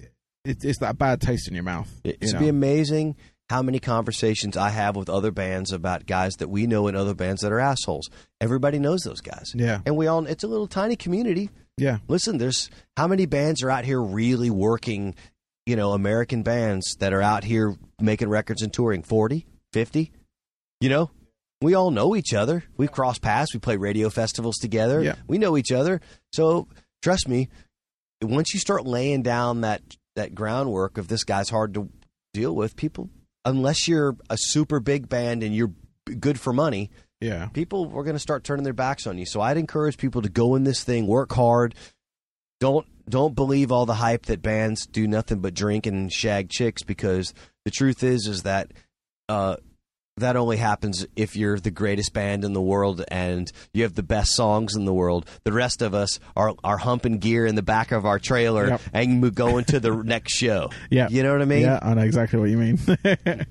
it it's that bad taste in your mouth. It should know? be amazing how many conversations I have with other bands about guys that we know in other bands that are assholes. Everybody knows those guys. Yeah. And we all it's a little tiny community. Yeah. Listen, there's how many bands are out here really working, you know, American bands that are out here making records and touring? 40, 50? You know? We all know each other. We've crossed paths. We play radio festivals together. Yeah. We know each other. So trust me, once you start laying down that that groundwork of this guy's hard to deal with, people unless you're a super big band and you're good for money, Yeah. people are going to start turning their backs on you. So I'd encourage people to go in this thing, work hard. Don't don't believe all the hype that bands do nothing but drink and shag chicks because the truth is is that uh, that only happens if you're the greatest band in the world and you have the best songs in the world. The rest of us are are humping gear in the back of our trailer Yep. and we're going to the next show. Yeah. you know what I mean. Yeah, I know exactly what you mean.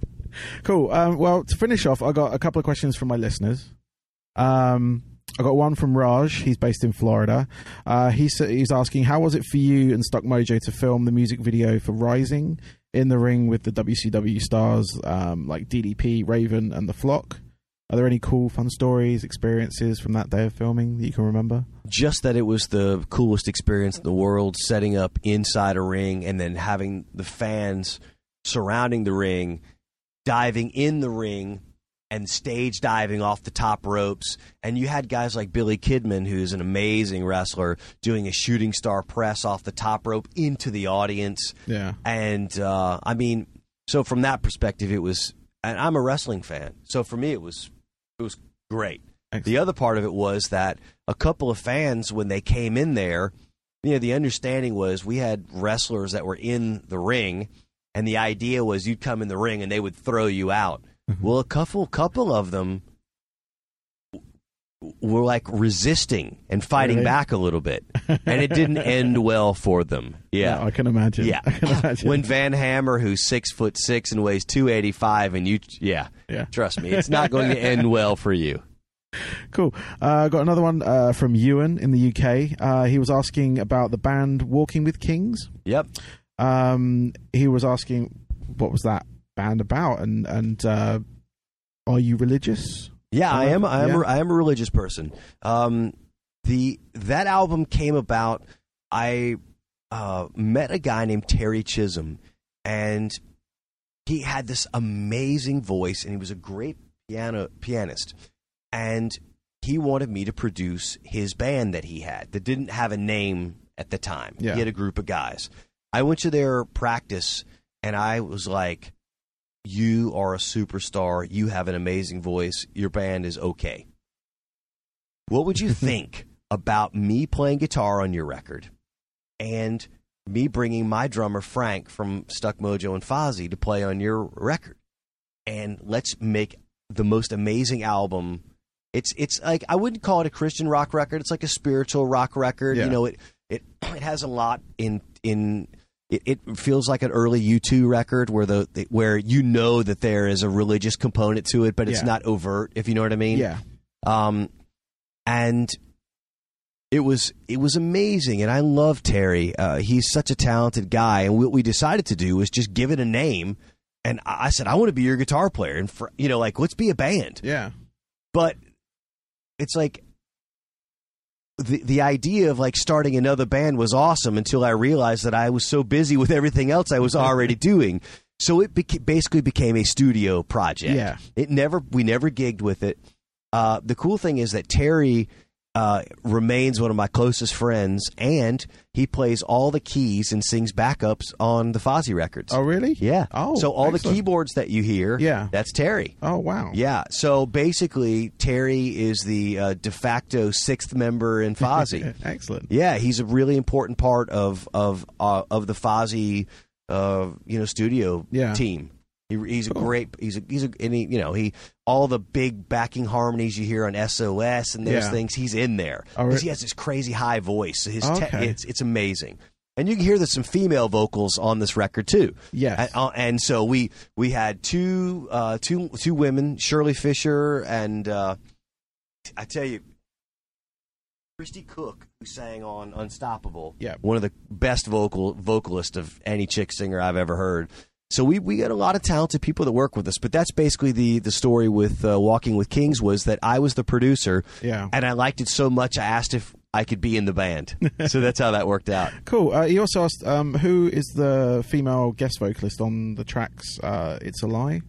cool. Um, well, to finish off, I got a couple of questions from my listeners. Um, I got one from Raj. He's based in Florida. Uh, he's he's asking, how was it for you and Stuck Mojo to film the music video for Rising in the ring with the WCW stars um, like DDP, Raven, and the Flock? Are there any cool, fun stories, experiences from that day of filming that you can remember? just that it was the coolest experience in the world setting up inside a ring and then having the fans surrounding the ring diving in the ring and stage diving off the top ropes and you had guys like Billy Kidman who's an amazing wrestler doing a shooting star press off the top rope into the audience Yeah. and uh, I mean, so from that perspective, it was. And I'm a wrestling fan, so for me, it was it was great. Excellent. The other part of it was that a couple of fans, when they came in there, you know, the understanding was we had wrestlers that were in the ring, and the idea was you'd come in the ring and they would throw you out. Well, a couple couple of them were like resisting and fighting Really? back a little bit, and it didn't end well for them. Yeah, I can imagine. yeah. Can imagine. when Van Hammer, who's six foot six and weighs two eighty five, and you, yeah, Yeah. trust me, it's not going to end well for you. Cool. Uh, got another one uh, from Ewan in the UK. Uh, he was asking about the band Walking with Kings. Yep. Um, he was asking what was that band about, and and uh, are you religious? Yeah, I am. I am. Yeah. A, I am a religious person. Um, the that album came about. I uh, met a guy named Terry Chisholm, and he had this amazing voice, and he was a great piano pianist. And he wanted me to produce his band that he had that didn't have a name at the time. Yeah. He had a group of guys. I went to their practice, and I was like, you are a superstar. You have an amazing voice. Your band is okay. What would you think about me playing guitar on your record and me bringing my drummer Frank from Stuck Mojo and Fozzy to play on your record? And let's make the most amazing album. It's it's like I wouldn't call it a Christian rock record. It's like a spiritual rock record. Yeah. You know, it it it has a lot in in it, it feels like an early U2 record where the, where you know that there is a religious component to it, but it's Yeah. not overt. If you know what I mean. Yeah, Um, and it was it was amazing, and I love Terry. Uh, he's such a talented guy, and what we decided to do was just give it a name. And I I said, I want to be your guitar player, and for, you know, like let's be a band. yeah, But it's like the the idea of like starting another band was awesome until I realized that I was so busy with everything else I was already doing. So it beca- basically became a studio project. Yeah. It never we never gigged with it. Uh, the cool thing is that Terry uh, remains one of my closest friends, and he plays all the keys and sings backups on the Fozzy records. Oh, really? yeah. Oh, so all the keyboards that you hear, Yeah. that's Terry. Oh, wow. Yeah. So basically, Terry is the uh, de facto sixth member in Fozzy. Excellent. yeah, he's a really important part of of uh, of the Fozzy, uh, you know, studio Yeah. team. He, he's a great. He's a he's a and he, you know he all the big backing harmonies you hear on SOS and those Yeah. things. He's in there Oh, because he has this crazy high voice. His te- Okay. it's it's amazing. And you can hear there's some female vocals on this record too. Yes. And, uh, and so we we had two uh, two two women, Shirley Fisher and uh, I tell you, Christy Cook, who sang on Unstoppable. Yeah. one of the best vocal vocalists of any chick singer I've ever heard. So we we got a lot of talented people that work with us. But that's basically the the story with uh, Walking with Kings was that I was the producer, Yeah. and I liked it so much I asked if I could be in the band. so that's how that worked out. Cool. Uh, he also asked, um, who is the female guest vocalist on the tracks? Uh, it's a lie.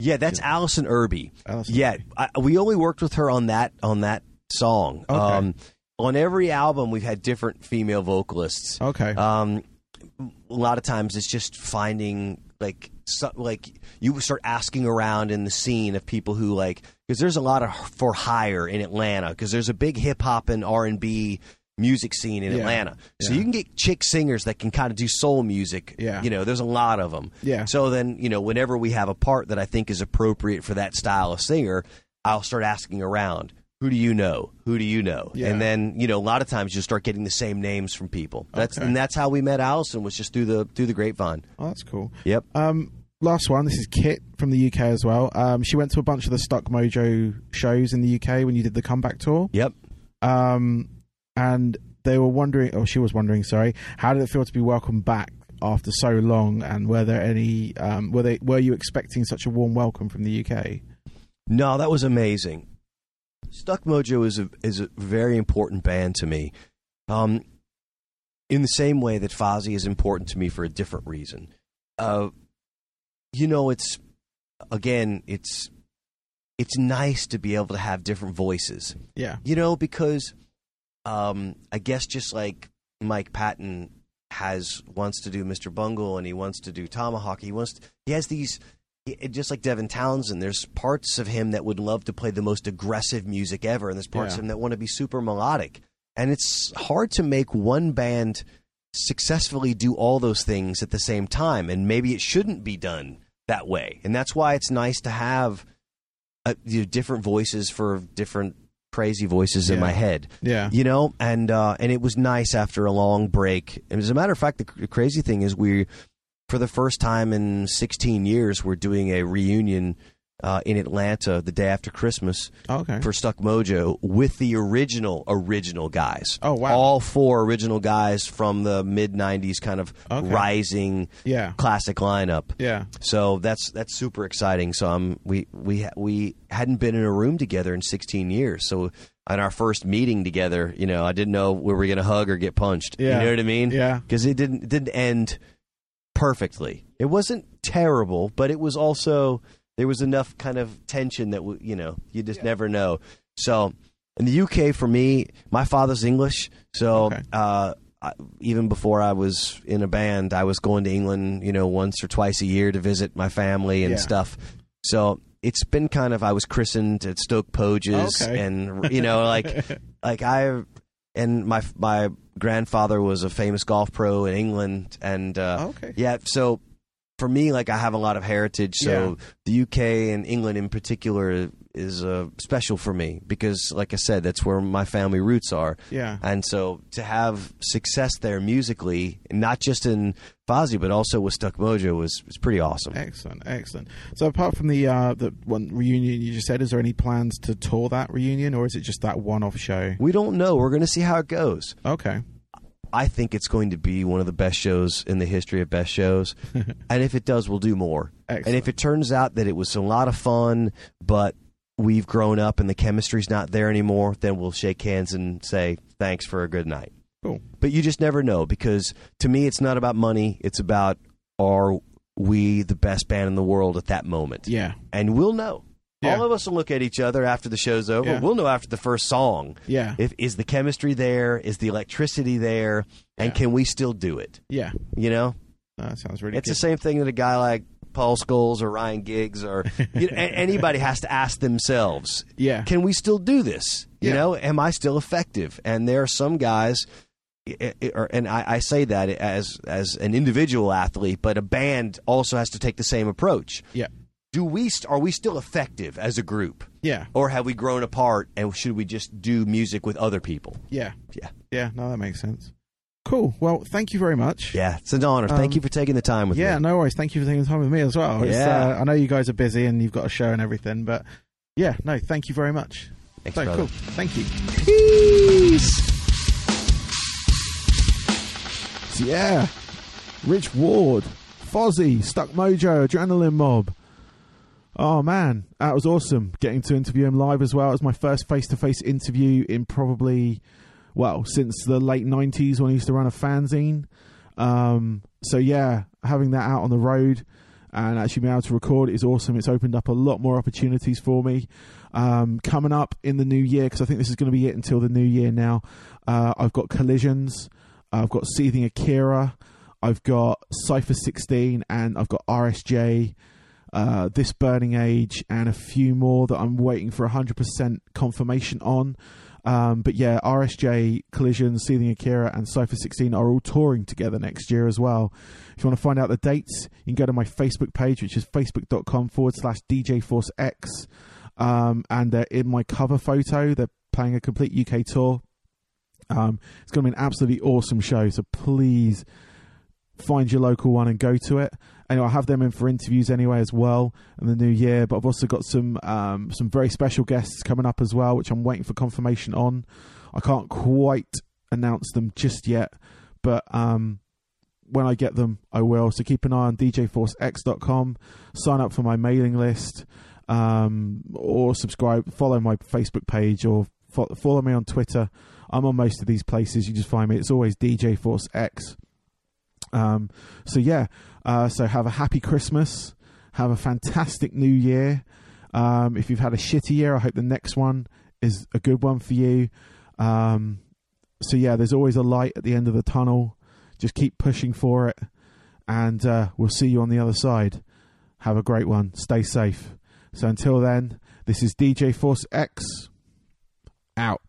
Yeah, that's Allison Irby. Alison? Yeah, I, we only worked with her on that on that song. Okay. Um, on every album, we've had different female vocalists. Okay. Um, a lot of times, it's just finding like so, like you start asking around in the scene of people who like because there's a lot of for hire in Atlanta because there's a big hip hop and R and B music scene in Yeah. Atlanta. So Yeah. you can get chick singers that can kind of do soul music. Yeah. you know, there's a lot of them. Yeah. So then, you know, whenever we have a part that I think is appropriate for that style of singer, I'll start asking around, who do you know? Who do you know? Yeah. And then, you know, a lot of times you start getting the same names from people. That's Okay. and that's how we met Allison was just through the through the grapevine. oh, that's cool. Yep. Um, last one. This is Kit from the UK as well. Um, she went to a bunch of the Stuck Mojo shows in the UK when you did the comeback tour. Yep. Um, and they were wondering, or she was wondering, sorry, how did it feel to be welcomed back after so long? And were there any, um, were they, were you expecting such a warm welcome from the UK? No, that was amazing. Stuck Mojo is a is a very important band to me. Um, in the same way that Fozzy is important to me for a different reason. Uh, you know, it's again, it's it's nice to be able to have different voices. Yeah. You know, because um, I guess just like Mike Patton has wants to do Mr. Bungle and he wants to do Tomahawk, he wants to, he has these it- just like Devin Townsend. There's parts of him that would love to play the most aggressive music ever, and there's parts Yeah. of him that want to be super melodic. And it's hard to make one band successfully do all those things at the same time, and maybe it shouldn't be done that way. And that's why it's nice to have uh, you know, different voices for different crazy voices in my head Yeah. you know and uh and it was nice after a long break and as a matter of fact the cr- crazy thing is we for the first time in 16 years we're doing a reunion uh, in Atlanta the day after Christmas Okay. for Stuck Mojo with the original original guys. Oh, wow. All four original guys from the mid '90s kind of Okay. rising yeah. classic lineup. Yeah. So that's that's super exciting. So um, we we we hadn't been in a room together in 16 years. So on our first meeting together, you know, I didn't know we were going to hug or get punched. Yeah. You know what I mean? Yeah. Because it didn't it didn't end perfectly. It wasn't terrible, but it was also there was enough kind of tension that w- you know you just never know. So in the UK, for me, my father's English, so Okay. uh, I, even before I was in a band, I was going to England, you know, once or twice a year to visit my family and Yeah. stuff. So it's been kind of I was christened at Stoke Poges, Okay. and you know, like like I and my my grandfather was a famous golf pro in England, and uh, Okay. yeah, so for me, like I have a lot of heritage. So the UK and England in particular is uh, special for me because, like I said, that's where my family roots are. Yeah. And so to have success there musically, not just in Fozzy, but also with Stuck Mojo, was was pretty awesome. Excellent, excellent. So, apart from the uh, the one reunion you just said, is there any plans to tour that reunion, or is it just that one-off show? We don't know. We're going to see how it goes. Okay, I think it's going to be one of the best shows in the history of best shows. and if it does, we'll do more. excellent. And if it turns out that it was a lot of fun, but we've grown up and the chemistry's not there anymore, then we'll shake hands and say thanks for a good night. Cool. But you just never know because to me, it's not about money. It's about are we the best band in the world at that moment? yeah, And we'll know. Yeah. All of us will look at each other after the show's over. Yeah. We'll know after the first song yeah, if is the chemistry there, is the electricity there, and Yeah. can we still do it? yeah. You know, No, that sounds really it's the same thing that a guy like Paul Scholes or Ryan Giggs or you know, a- anybody has to ask themselves, yeah, can we still do this? You Yeah. know, am I still effective? And there are some guys, i- i- or- and I, I say that as as an individual athlete, but a band also has to take the same approach. yeah, Do we are we still effective as a group, yeah, or have we grown apart? And should we just do music with other people? yeah, Yeah. yeah. No, that makes sense. Cool. Well, thank you very much. Yeah, it's an honor. Thank Um, you for taking the time with Yeah, me. Yeah, no worries. Thank you for taking the time with me as well. Yeah. uh, I know you guys are busy and you've got a show and everything, but yeah, no, thank you very much. Thanks, so brother. cool. Thank you. So, yeah, Rich Ward, Fozzy, Stuck Mojo, Adrenaline Mob. Oh man, that was awesome. Getting to interview him live as well. It was my first face to face interview in probably, well, since the late 90s when I used to run a fanzine. Um, so yeah, having that out on the road and actually being able to record is awesome. It's opened up a lot more opportunities for me. Um, coming up in the new year, because I think this is going to be it until the new year now, uh, I've got Collisions, I've got Seething Akira, I've got Cypher 16, and I've got RSJ. Uh, this Burning Age and a few more that I'm waiting for 100% confirmation on. Um, but yeah, RSJ, Collision, Seething Akira, and Cypher 16 are all touring together next year as well. If you want to find out the dates, you can go to my Facebook page, which is facebook.com forward slash DJ Force X. Um, and they're in my cover photo. They're playing a complete UK tour. Um, it's going to be an absolutely awesome show. So please find your local one and go to it. I'll have them in for interviews anyway as well in the new year. But I've also got some um, some very special guests coming up as well, which I'm waiting for confirmation on. I can't quite announce them just yet, but um, when I get them, I will. So keep an eye on djforcex.com, sign up for my mailing list, um, or subscribe, follow my Facebook page, or fo- follow me on Twitter. I'm on most of these places. You just find me. It's always DJ Force X. Um, so yeah, uh, so have a happy Christmas. Have a fantastic New Year. Um, if you've had a shitty year, I hope the next one is a good one for you. Um, so yeah, there's always a light at the end of the tunnel. Just keep pushing for it, and uh, we'll see you on the other side. Have a great one. Stay safe. So until then, this is DJ Force X out.